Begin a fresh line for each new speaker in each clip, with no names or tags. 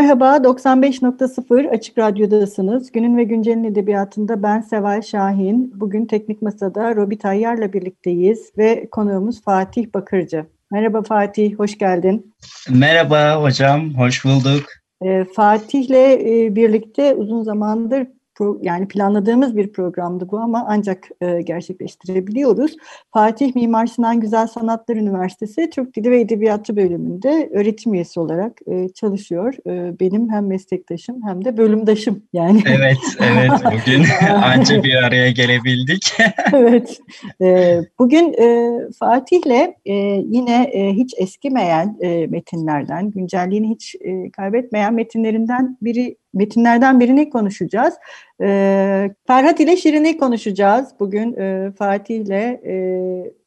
Merhaba, 95.0 Açık Radyo'dasınız. Günün ve Güncel'in edebiyatında ben Seval Şahin. Bugün Teknik Masa'da Robi Tayyar'la birlikteyiz ve konuğumuz Fatih Bakırcı. Merhaba Fatih, hoş geldin.
Merhaba hocam, hoş bulduk.
Ee, Fatih'le e, birlikte uzun zamandır pro, yani planladığımız bir programdı bu ama ancak e, gerçekleştirebiliyoruz. Fatih Mimar Sinan Güzel Sanatlar Üniversitesi Türk Dili ve Edebiyatı bölümünde öğretim üyesi olarak e, çalışıyor. E, benim hem meslektaşım hem de bölümdaşım yani.
Evet, evet bugün anca bir araya gelebildik.
evet, e, bugün e, Fatih'le e, yine e, hiç eskimeyen e, metinlerden, güncelliğini hiç e, kaybetmeyen metinlerinden biri metinlerden birini konuşacağız. Ee, Ferhat ile Şirin'i konuşacağız bugün e, Fatih ile. E,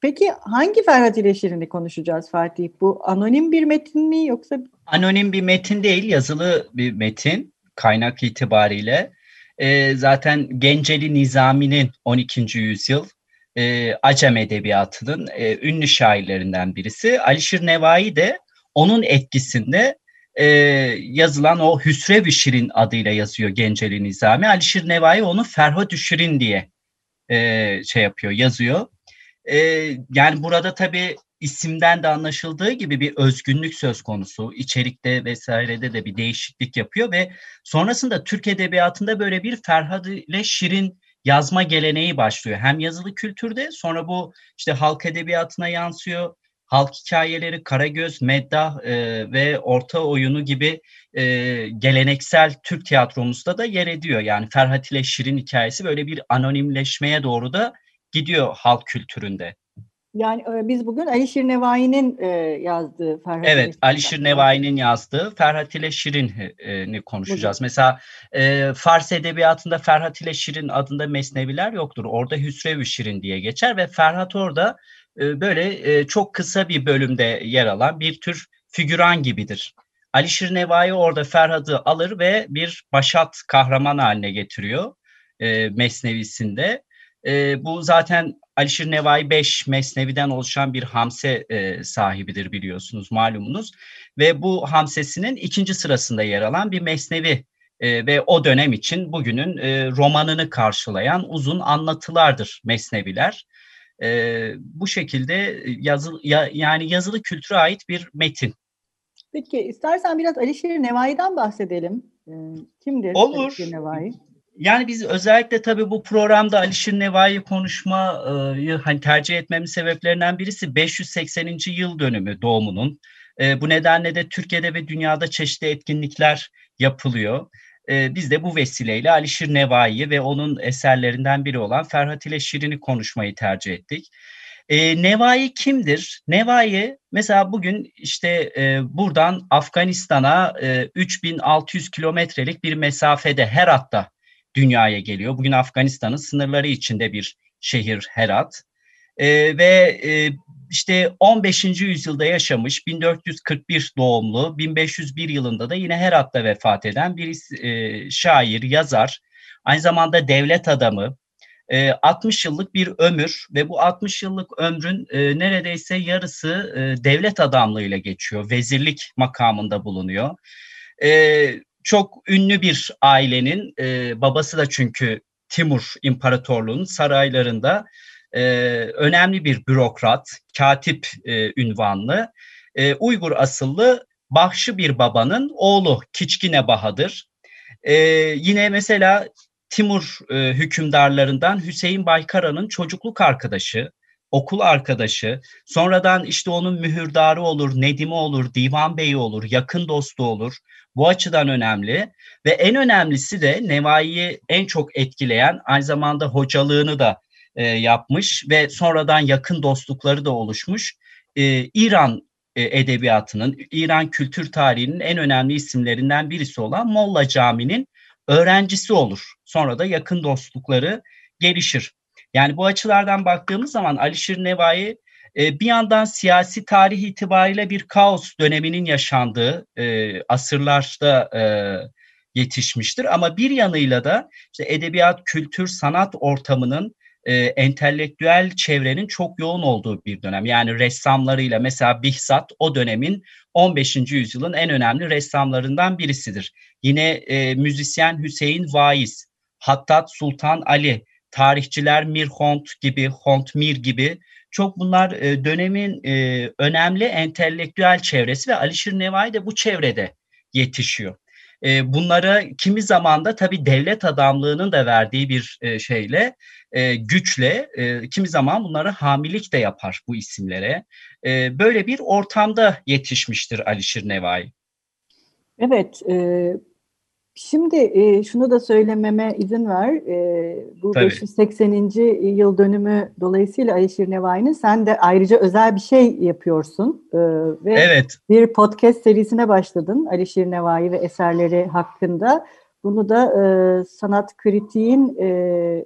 peki hangi Ferhat ile Şirin'i konuşacağız Fatih? Bu anonim bir metin mi yoksa?
Anonim bir metin değil, yazılı bir metin kaynak itibariyle. E, zaten Genceli Nizami'nin 12. yüzyıl e, Acem Edebiyatı'nın e, ünlü şairlerinden birisi. Alişir Nevai de onun etkisinde e, yazılan o Hüsrev-i Şirin adıyla yazıyor Genceli Nizami. Alişir Nevai onu Ferhat-ı Şirin diye e, şey yapıyor, yazıyor. E, yani burada tabii isimden de anlaşıldığı gibi bir özgünlük söz konusu. İçerikte vesairede de bir değişiklik yapıyor ve sonrasında Türk Edebiyatı'nda böyle bir Ferhat ile Şirin yazma geleneği başlıyor. Hem yazılı kültürde sonra bu işte halk edebiyatına yansıyor halk hikayeleri, Karagöz, Meddah e, ve Orta Oyunu gibi e, geleneksel Türk tiyatromuzda da yer ediyor. Yani Ferhat ile Şirin hikayesi böyle bir anonimleşmeye doğru da gidiyor halk kültüründe.
Yani e, biz bugün Alişir Nevai'nin e, yazdığı
Ferhat Evet, Alişir Nevai'nin yazdığı Ferhat ile Şirin'i konuşacağız. Bugün. Mesela e, Fars edebiyatında Ferhat ile Şirin adında mesneviler yoktur. Orada Hüsrev-i Şirin diye geçer ve Ferhat orada e, böyle e, çok kısa bir bölümde yer alan bir tür figüran gibidir. Alişir Nevai orada Ferhat'ı alır ve bir başat kahraman haline getiriyor e, Mesnevisinde. E, bu zaten Alişir Nevai 5 Mesnevi'den oluşan bir hamse e, sahibidir biliyorsunuz malumunuz. Ve bu hamsesinin ikinci sırasında yer alan bir Mesnevi e, ve o dönem için bugünün e, romanını karşılayan uzun anlatılardır Mesneviler e, bu şekilde yazılı ya, yani yazılı kültüre ait bir metin.
Peki istersen biraz Alişir Nevai'den bahsedelim. Kimdir
Olur. Alişir Nevai? Yani biz özellikle tabii bu programda Alişir Nevai konuşmayı hani tercih etmemin sebeplerinden birisi 580. yıl dönümü doğumunun. E, bu nedenle de Türkiye'de ve dünyada çeşitli etkinlikler yapılıyor e, biz de bu vesileyle Alişir Nevai'yi ve onun eserlerinden biri olan Ferhat ile Şirin'i konuşmayı tercih ettik. E, Nevai kimdir? Nevai mesela bugün işte e, buradan Afganistan'a e, 3600 kilometrelik bir mesafede Herat'ta dünyaya geliyor. Bugün Afganistan'ın sınırları içinde bir şehir Herat. E, ve e, işte 15. yüzyılda yaşamış 1441 doğumlu 1501 yılında da yine Herat'ta vefat eden bir e, şair, yazar, aynı zamanda devlet adamı, e, 60 yıllık bir ömür ve bu 60 yıllık ömrün e, neredeyse yarısı e, devlet adamlığıyla geçiyor, vezirlik makamında bulunuyor. E, çok ünlü bir ailenin, e, babası da çünkü Timur İmparatorluğu'nun saraylarında e, önemli bir bürokrat, katip e, ünvanlı, e, Uygur asıllı Bahşi bir babanın oğlu Kiçkine Bahadır. E, yine mesela Timur e, hükümdarlarından Hüseyin Baykara'nın çocukluk arkadaşı, okul arkadaşı, sonradan işte onun mühürdarı olur, Nedimi olur, divan beyi olur, yakın dostu olur. Bu açıdan önemli ve en önemlisi de Nevai'yi en çok etkileyen aynı zamanda hocalığını da e, yapmış ve sonradan yakın dostlukları da oluşmuş. E, İran e, edebiyatının, İran kültür tarihinin en önemli isimlerinden birisi olan Molla Cami'nin öğrencisi olur. Sonra da yakın dostlukları gelişir. Yani bu açılardan baktığımız zaman Alişir Nevai e, bir yandan siyasi tarih itibariyle bir kaos döneminin yaşandığı e, asırlarda e, yetişmiştir. Ama bir yanıyla da işte edebiyat, kültür, sanat ortamının e, entelektüel çevrenin çok yoğun olduğu bir dönem. Yani ressamlarıyla mesela Bihsat o dönemin 15. yüzyılın en önemli ressamlarından birisidir. Yine e, müzisyen Hüseyin Vaiz, Hattat Sultan Ali, tarihçiler Mir Hont gibi, Hont Mir gibi çok bunlar e, dönemin e, önemli entelektüel çevresi ve Alişir Nevai de bu çevrede yetişiyor. E, bunlara kimi zaman da tabii devlet adamlığının da verdiği bir e, şeyle, e, güçle e, kimi zaman bunları hamilik de yapar bu isimlere. Böyle bir ortamda yetişmiştir Alişir Nevai.
Evet, Şimdi e, şunu da söylememe izin ver. E, bu Tabii. 580. yıl dönümü dolayısıyla Ayşir Nevai'nin sen de ayrıca özel bir şey yapıyorsun. E, ve evet. bir podcast serisine başladın Alişir Nevai ve eserleri hakkında. Bunu da e, Sanat Kritiğin e,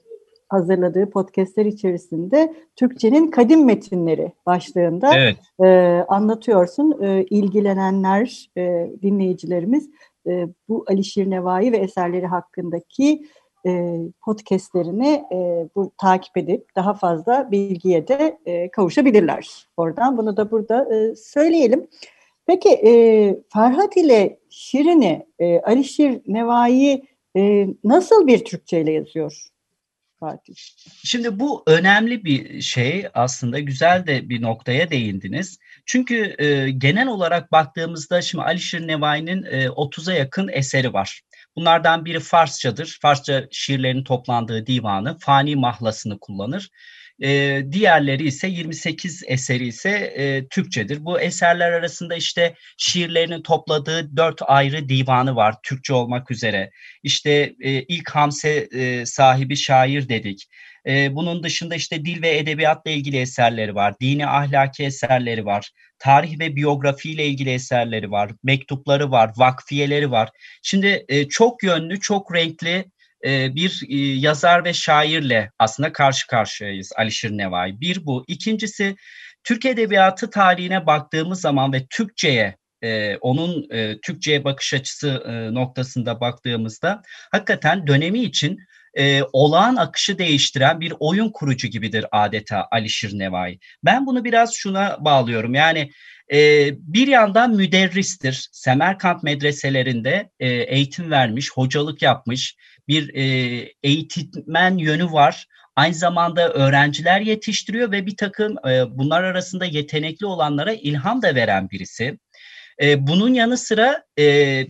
hazırladığı podcastler içerisinde Türkçenin kadim metinleri başlığında evet. e, anlatıyorsun. E, ilgilenenler, e, dinleyicilerimiz e, bu Alişir Nevai ve eserleri hakkındaki e, podcastlerini e, bu, takip edip daha fazla bilgiye de e, kavuşabilirler. Oradan bunu da burada e, söyleyelim. Peki e, Ferhat ile Şirin'i, e, Alişir Nevai e, nasıl bir Türkçe ile yazıyor?
Fatih. Şimdi bu önemli bir şey aslında güzel de bir noktaya değindiniz. Çünkü e, genel olarak baktığımızda şimdi Alişir Nevai'nin e, 30'a yakın eseri var. Bunlardan biri Farsçadır. Farsça şiirlerin toplandığı divanı, Fani Mahlasını kullanır. E, diğerleri ise 28 eseri ise e, Türkçedir. Bu eserler arasında işte şiirlerini topladığı dört ayrı divanı var Türkçe olmak üzere. İşte e, ilk Hamse e, sahibi şair dedik. E, bunun dışında işte dil ve edebiyatla ilgili eserleri var. Dini ahlaki eserleri var. Tarih ve biyografiyle ilgili eserleri var. Mektupları var. Vakfiyeleri var. Şimdi e, çok yönlü, çok renkli e, bir e, yazar ve şairle aslında karşı karşıyayız Alişir Nevai. Bir bu. İkincisi Türk Edebiyatı tarihine baktığımız zaman ve Türkçe'ye e, onun Türkçe'ye bakış açısı noktasında baktığımızda hakikaten dönemi için olağan akışı değiştiren bir oyun kurucu gibidir adeta Alişir Nevai. Ben bunu biraz şuna bağlıyorum. Yani e, bir yandan müderristir. Semerkant medreselerinde e, eğitim vermiş, hocalık yapmış bir e, eğitmen yönü var. Aynı zamanda öğrenciler yetiştiriyor ve bir takım e, bunlar arasında yetenekli olanlara ilham da veren birisi. E, bunun yanı sıra e,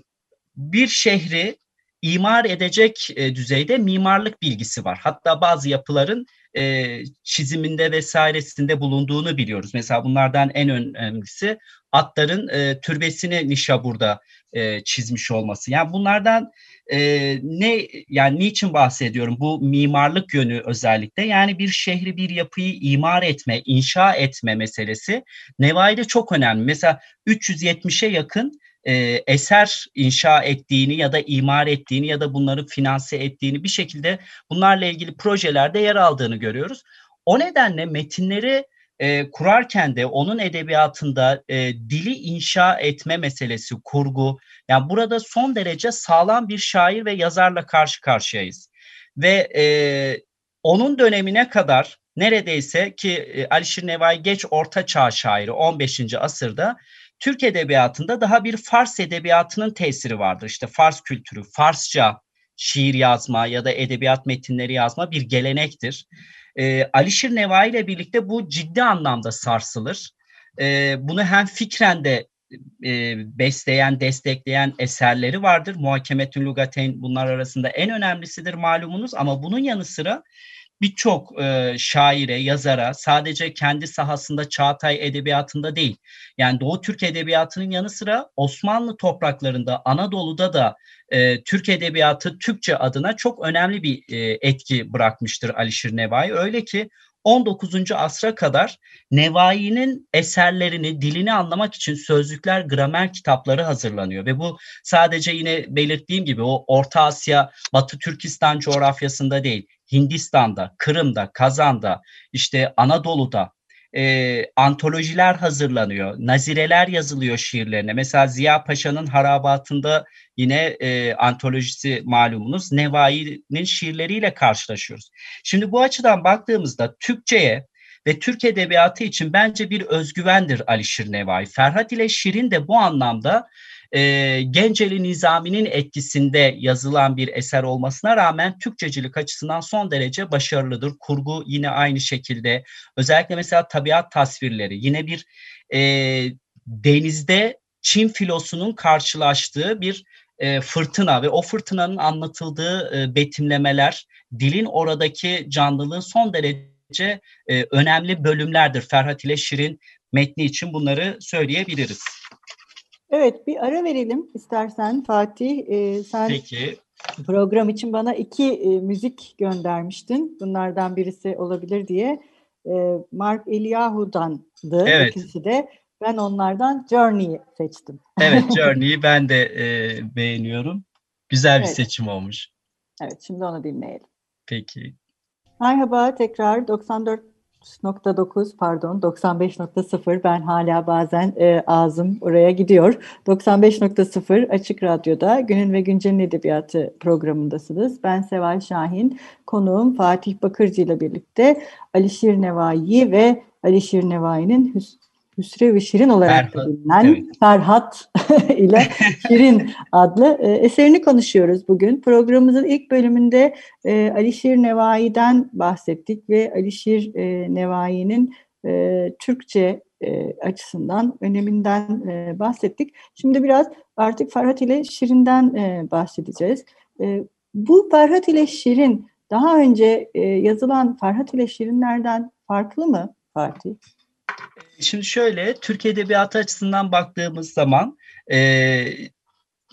bir şehri imar edecek e, düzeyde mimarlık bilgisi var. Hatta bazı yapıların e, çiziminde vesairesinde bulunduğunu biliyoruz. Mesela bunlardan en önemlisi atların e, türbesini Nişabur'da e, çizmiş olması. Yani bunlardan e, ne yani niçin bahsediyorum? Bu mimarlık yönü özellikle yani bir şehri bir yapıyı imar etme, inşa etme meselesi Nevai'de çok önemli. Mesela 370'e yakın e, eser inşa ettiğini ya da imar ettiğini ya da bunları finanse ettiğini bir şekilde bunlarla ilgili projelerde yer aldığını görüyoruz. O nedenle metinleri e, kurarken de onun edebiyatında e, dili inşa etme meselesi, kurgu, yani burada son derece sağlam bir şair ve yazarla karşı karşıyayız. Ve e, onun dönemine kadar neredeyse ki e, Alişir Nevai geç orta çağ şairi 15. asırda Türk edebiyatında daha bir Fars edebiyatının tesiri vardır. İşte Fars kültürü, Farsça şiir yazma ya da edebiyat metinleri yazma bir gelenektir. E, Alişir Nevai ile birlikte bu ciddi anlamda sarsılır. E, bunu hem fikren de e, besleyen, destekleyen eserleri vardır. Muhakemetün Lugateyn bunlar arasında en önemlisidir malumunuz ama bunun yanı sıra birçok e, şaire, yazara sadece kendi sahasında Çağatay edebiyatında değil. Yani Doğu Türk edebiyatının yanı sıra Osmanlı topraklarında, Anadolu'da da e, Türk edebiyatı Türkçe adına çok önemli bir e, etki bırakmıştır Alişir Nevai. Öyle ki 19. asra kadar Nevai'nin eserlerini, dilini anlamak için sözlükler, gramer kitapları hazırlanıyor ve bu sadece yine belirttiğim gibi o Orta Asya, Batı Türkistan coğrafyasında değil, Hindistan'da, Kırım'da, Kazan'da, işte Anadolu'da e, antolojiler hazırlanıyor, nazireler yazılıyor şiirlerine. Mesela Ziya Paşa'nın Harabatında yine e, antolojisi malumunuz Nevai'nin şiirleriyle karşılaşıyoruz. Şimdi bu açıdan baktığımızda Türkçe'ye ve Türk Edebiyatı için bence bir özgüvendir Alişir Nevai. Ferhat ile Şirin de bu anlamda e, Genceli Nizami'nin etkisinde yazılan bir eser olmasına rağmen Türkçecilik açısından son derece başarılıdır. Kurgu yine aynı şekilde. Özellikle mesela tabiat tasvirleri yine bir e, denizde Çin filosunun karşılaştığı bir e, fırtına ve o fırtınanın anlatıldığı e, betimlemeler, dilin oradaki canlılığı son derece e, önemli bölümlerdir. Ferhat ile Şirin metni için bunları söyleyebiliriz.
Evet bir ara verelim istersen Fatih. E, sen Peki. program için bana iki e, müzik göndermiştin. Bunlardan birisi olabilir diye. E, Mark Eliyahu'dandı evet. ikisi de. Ben onlardan Journey'i seçtim.
Evet Journey'i ben de e, beğeniyorum. Güzel bir evet. seçim olmuş.
Evet şimdi onu dinleyelim.
Peki.
Merhaba tekrar 94 95.9 pardon 95.0 ben hala bazen e, ağzım oraya gidiyor. 95.0 Açık Radyo'da Günün ve Güncel'in Edebiyatı programındasınız. Ben Seval Şahin, konuğum Fatih Bakırcı ile birlikte Alişir Nevai ve Alişir Nevai'nin Hüsrev ve Şirin olarak Ferhat, bilinen evet. Ferhat ile Şirin adlı e, eserini konuşuyoruz bugün. Programımızın ilk bölümünde e, Alişir Nevai'den bahsettik ve Alişir e, Nevai'nin e, Türkçe e, açısından öneminden e, bahsettik. Şimdi biraz artık Ferhat ile Şirin'den e, bahsedeceğiz. E, bu Ferhat ile Şirin daha önce e, yazılan Ferhat ile Şirinlerden farklı mı Fatih?
Şimdi şöyle, Türk Edebiyatı açısından baktığımız zaman e,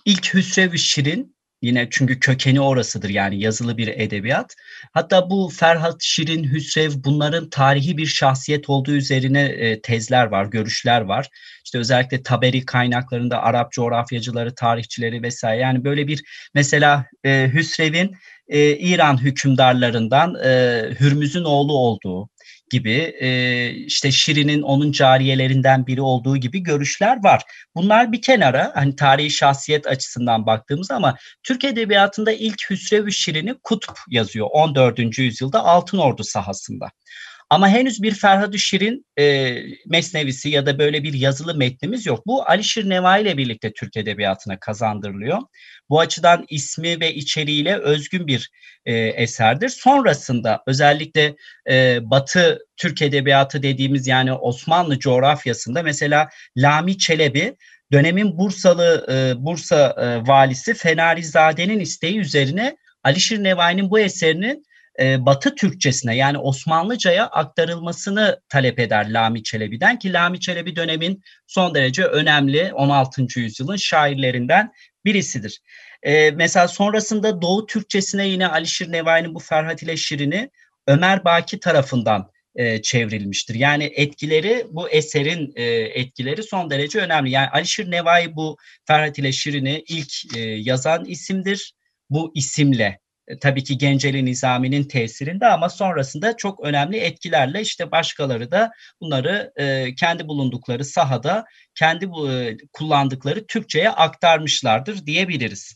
ilk Hüsrev Şirin, yine çünkü kökeni orasıdır yani yazılı bir edebiyat. Hatta bu Ferhat Şirin, Hüsrev bunların tarihi bir şahsiyet olduğu üzerine e, tezler var, görüşler var. İşte özellikle Taberi kaynaklarında Arap coğrafyacıları, tarihçileri vesaire. Yani böyle bir mesela e, Hüsrev'in e, İran hükümdarlarından e, Hürmüz'ün oğlu olduğu, gibi e, işte Şirin'in onun cariyelerinden biri olduğu gibi görüşler var. Bunlar bir kenara hani tarihi şahsiyet açısından baktığımız ama Türk Edebiyatı'nda ilk Hüsrev-ü Şirin'i Kutup yazıyor 14. yüzyılda Altın Ordu sahasında. Ama henüz bir Ferhat Şirin e, mesnevisi ya da böyle bir yazılı metnimiz yok. Bu Alişir Nevai ile birlikte Türk Edebiyatı'na kazandırılıyor. Bu açıdan ismi ve içeriğiyle özgün bir e, eserdir. Sonrasında özellikle e, Batı Türk Edebiyatı dediğimiz yani Osmanlı coğrafyasında mesela Lami Çelebi dönemin Bursalı e, Bursa e, valisi Fenarizade'nin isteği üzerine Alişir Nevai'nin bu eserinin e, Batı Türkçesine yani Osmanlıca'ya aktarılmasını talep eder Lami Çelebi'den ki Lami Çelebi dönemin son derece önemli 16. yüzyılın şairlerinden birisidir. E, mesela sonrasında Doğu Türkçesine yine Alişir Nevai'nin bu Ferhat ile Şirin'i Ömer Baki tarafından e, çevrilmiştir. Yani etkileri bu eserin e, etkileri son derece önemli. Yani Alişir Nevai bu Ferhat ile Şirin'i ilk e, yazan isimdir. Bu isimle tabii ki Genceli Nizami'nin tesirinde ama sonrasında çok önemli etkilerle işte başkaları da bunları e, kendi bulundukları sahada kendi bu, e, kullandıkları Türkçe'ye aktarmışlardır diyebiliriz.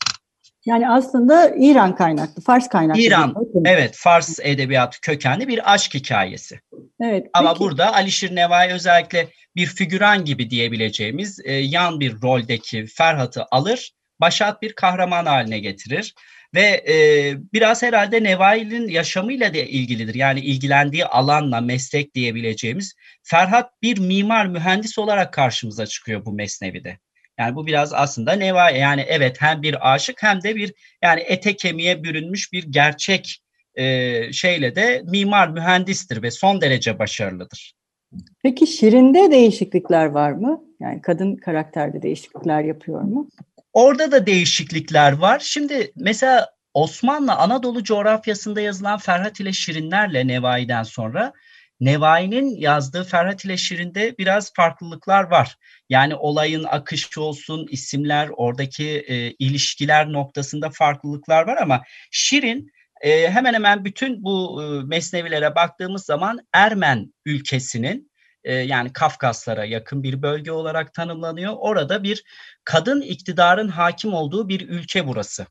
Yani aslında İran kaynaklı, Fars kaynaklı.
İran, evet Fars edebiyatı kökenli bir aşk hikayesi. Evet. Ama peki. burada Alişir Nevai özellikle bir figüran gibi diyebileceğimiz e, yan bir roldeki Ferhat'ı alır, başat bir kahraman haline getirir. Ve e, biraz herhalde Nevai'nin yaşamıyla da ilgilidir. Yani ilgilendiği alanla meslek diyebileceğimiz. Ferhat bir mimar, mühendis olarak karşımıza çıkıyor bu mesnevide. Yani bu biraz aslında Nevai yani evet hem bir aşık hem de bir yani ete kemiğe bürünmüş bir gerçek e, şeyle de mimar mühendistir ve son derece başarılıdır.
Peki Şirin'de değişiklikler var mı? Yani kadın karakterde değişiklikler yapıyor mu?
Orada da değişiklikler var. Şimdi mesela Osmanlı Anadolu coğrafyasında yazılan Ferhat ile Şirinlerle Nevai'den sonra Nevai'nin yazdığı Ferhat ile Şirin'de biraz farklılıklar var. Yani olayın akışı olsun, isimler, oradaki e, ilişkiler noktasında farklılıklar var ama Şirin e, hemen hemen bütün bu e, mesnevilere baktığımız zaman Ermen ülkesinin e, yani Kafkaslara yakın bir bölge olarak tanımlanıyor. Orada bir kadın iktidarın hakim olduğu bir ülke burası.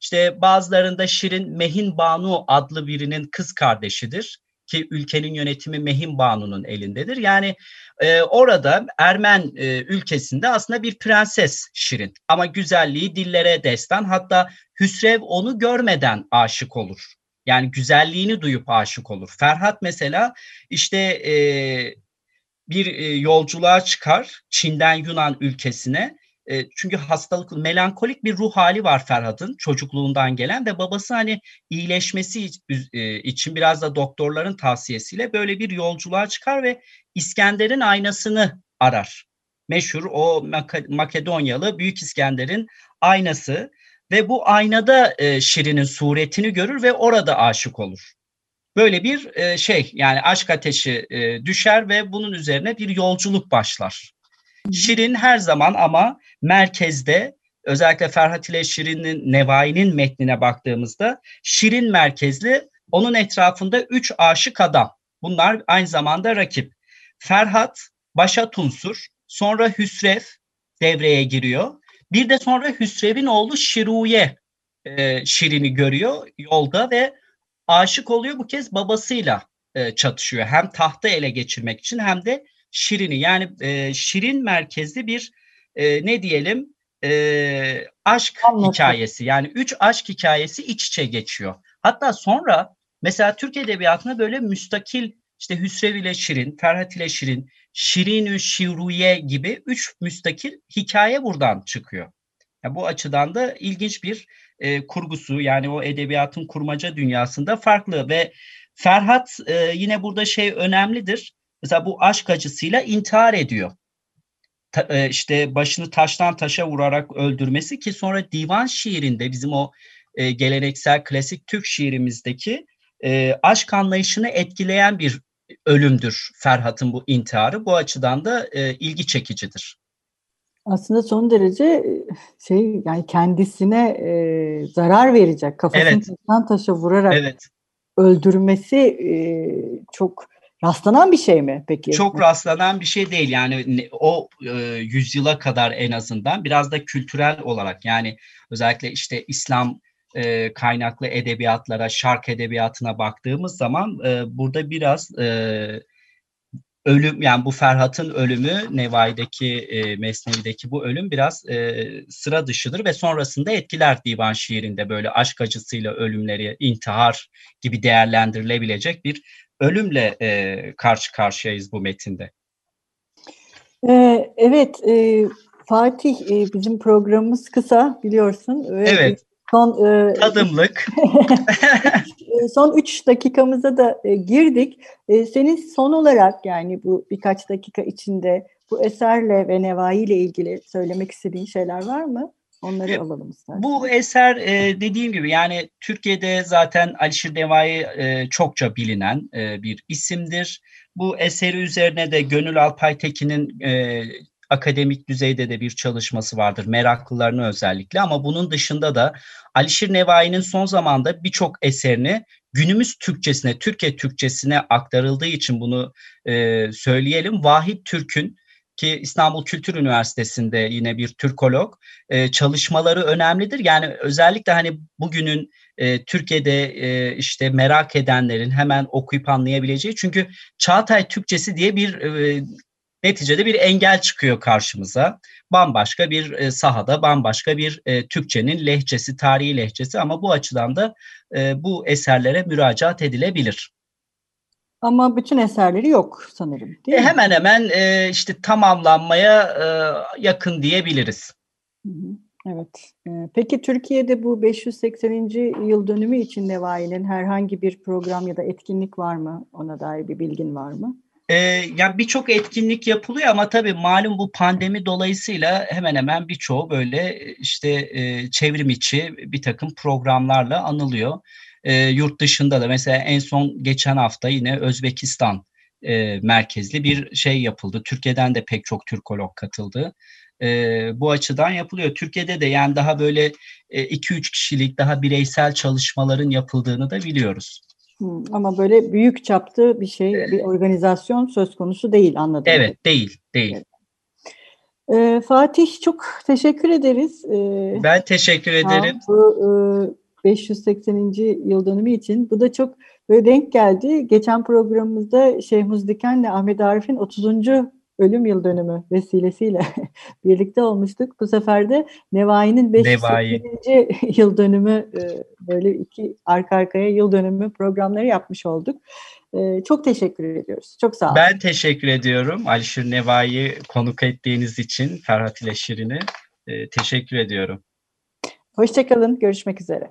İşte bazılarında Şirin Mehin Banu adlı birinin kız kardeşidir ki ülkenin yönetimi Mehin Banu'nun elindedir. Yani e, orada Ermen e, ülkesinde aslında bir prenses Şirin ama güzelliği dillere destan hatta Hüsrev onu görmeden aşık olur. Yani güzelliğini duyup aşık olur. Ferhat mesela işte e, bir e, yolculuğa çıkar Çin'den Yunan ülkesine e, çünkü hastalık, melankolik bir ruh hali var Ferhat'ın çocukluğundan gelen ve babası hani iyileşmesi e, için biraz da doktorların tavsiyesiyle böyle bir yolculuğa çıkar ve İskender'in aynasını arar. Meşhur o Makedonyalı Büyük İskender'in aynası ve bu aynada e, Şirin'in suretini görür ve orada aşık olur. Böyle bir e, şey yani aşk ateşi e, düşer ve bunun üzerine bir yolculuk başlar. Şirin her zaman ama merkezde özellikle Ferhat ile Şirin'in Nevai'nin metnine baktığımızda Şirin merkezli onun etrafında üç aşık adam. Bunlar aynı zamanda rakip. Ferhat, Başa Tunsur, sonra Hüsrev devreye giriyor. Bir de sonra Hüsrev'in oğlu Şiruye e, Şirin'i görüyor yolda ve aşık oluyor bu kez babasıyla e, çatışıyor. Hem tahtı ele geçirmek için hem de Şirin'i yani e, Şirin merkezli bir e, ne diyelim e, aşk Anladım. hikayesi yani üç aşk hikayesi iç içe geçiyor. Hatta sonra mesela Türk Edebiyatı'na böyle müstakil işte Hüsrev ile Şirin, Ferhat ile Şirin, Şirinü Şiruye gibi üç müstakil hikaye buradan çıkıyor. Yani bu açıdan da ilginç bir e, kurgusu yani o edebiyatın kurmaca dünyasında farklı ve Ferhat e, yine burada şey önemlidir. Mesela bu aşk acısıyla intihar ediyor. Ta, e, işte başını taştan taşa vurarak öldürmesi ki sonra divan şiirinde bizim o e, geleneksel klasik Türk şiirimizdeki e, aşk anlayışını etkileyen bir ölümdür Ferhat'ın bu intiharı. Bu açıdan da e, ilgi çekicidir.
Aslında son derece e, şey yani kendisine e, zarar verecek kafasını evet. taşa vurarak evet. öldürmesi e, çok Rastlanan bir şey mi peki?
Çok rastlanan bir şey değil. Yani o e, yüzyıla kadar en azından biraz da kültürel olarak yani özellikle işte İslam e, kaynaklı edebiyatlara, şark edebiyatına baktığımız zaman e, burada biraz e, ölüm yani bu Ferhat'ın ölümü Nevai'deki e, Mesnevi'deki bu ölüm biraz e, sıra dışıdır ve sonrasında etkiler divan şiirinde böyle aşk acısıyla ölümleri intihar gibi değerlendirilebilecek bir ölümle e, karşı karşıyayız bu metinde.
Ee, evet, e, Fatih e, bizim programımız kısa biliyorsun.
Evet. Son e, tadımlık.
son üç dakikamıza da e, girdik. E, senin son olarak yani bu birkaç dakika içinde bu eserle ve Nevai ile ilgili söylemek istediğin şeyler var mı? Onları alalım istersen.
Bu eser e, dediğim gibi yani Türkiye'de zaten Alişir Nevai e, çokça bilinen e, bir isimdir. Bu eseri üzerine de Gönül Alpaytekin'in e, akademik düzeyde de bir çalışması vardır. Meraklılarını özellikle ama bunun dışında da Alişir Nevai'nin son zamanda birçok eserini günümüz Türkçesine, Türkiye Türkçesine aktarıldığı için bunu e, söyleyelim. Vahit Türk'ün ki İstanbul Kültür Üniversitesi'nde yine bir Türkolog e, çalışmaları önemlidir. Yani özellikle hani bugünün e, Türkiye'de e, işte merak edenlerin hemen okuyup anlayabileceği çünkü Çağatay Türkçesi diye bir e, neticede bir engel çıkıyor karşımıza. Bambaşka bir e, sahada, bambaşka bir e, Türkçenin lehçesi, tarihi lehçesi ama bu açıdan da e, bu eserlere müracaat edilebilir.
Ama bütün eserleri yok sanırım. Değil
e, mi? Hemen hemen e, işte tamamlanmaya e, yakın diyebiliriz.
Evet. Ee, peki Türkiye'de bu 580. yıl dönümü için Nevai'nin herhangi bir program ya da etkinlik var mı? Ona dair bir bilgin var mı?
Ee, yani birçok etkinlik yapılıyor ama tabii malum bu pandemi dolayısıyla hemen hemen birçoğu böyle işte e, çevrim içi bir takım programlarla anılıyor. E, yurt dışında da mesela en son geçen hafta yine Özbekistan e, merkezli bir şey yapıldı. Türkiye'den de pek çok Türkolog katıldı. E, bu açıdan yapılıyor. Türkiye'de de yani daha böyle 2-3 e, kişilik daha bireysel çalışmaların yapıldığını da biliyoruz.
Ama böyle büyük çaplı bir şey, bir organizasyon söz konusu değil anladım.
Evet, değil, değil. Evet.
Ee, Fatih çok teşekkür ederiz.
Ee, ben teşekkür ederim.
Bu e, 580. yıl dönümü için. Bu da çok böyle denk geldi. Geçen programımızda Şeyh Muzdiken'le Ahmet Arif'in 30 ölüm yıl dönümü vesilesiyle birlikte olmuştuk. Bu sefer de Nevai'nin 580. yıl dönümü e, böyle iki arka arkaya yıl dönümü programları yapmış olduk. E, çok teşekkür ediyoruz. Çok sağ olun.
Ben teşekkür ediyorum Alişir Nevai'yi konuk ettiğiniz için Ferhat ile Şirin'i. E, teşekkür ediyorum.
Hoşçakalın. Görüşmek üzere.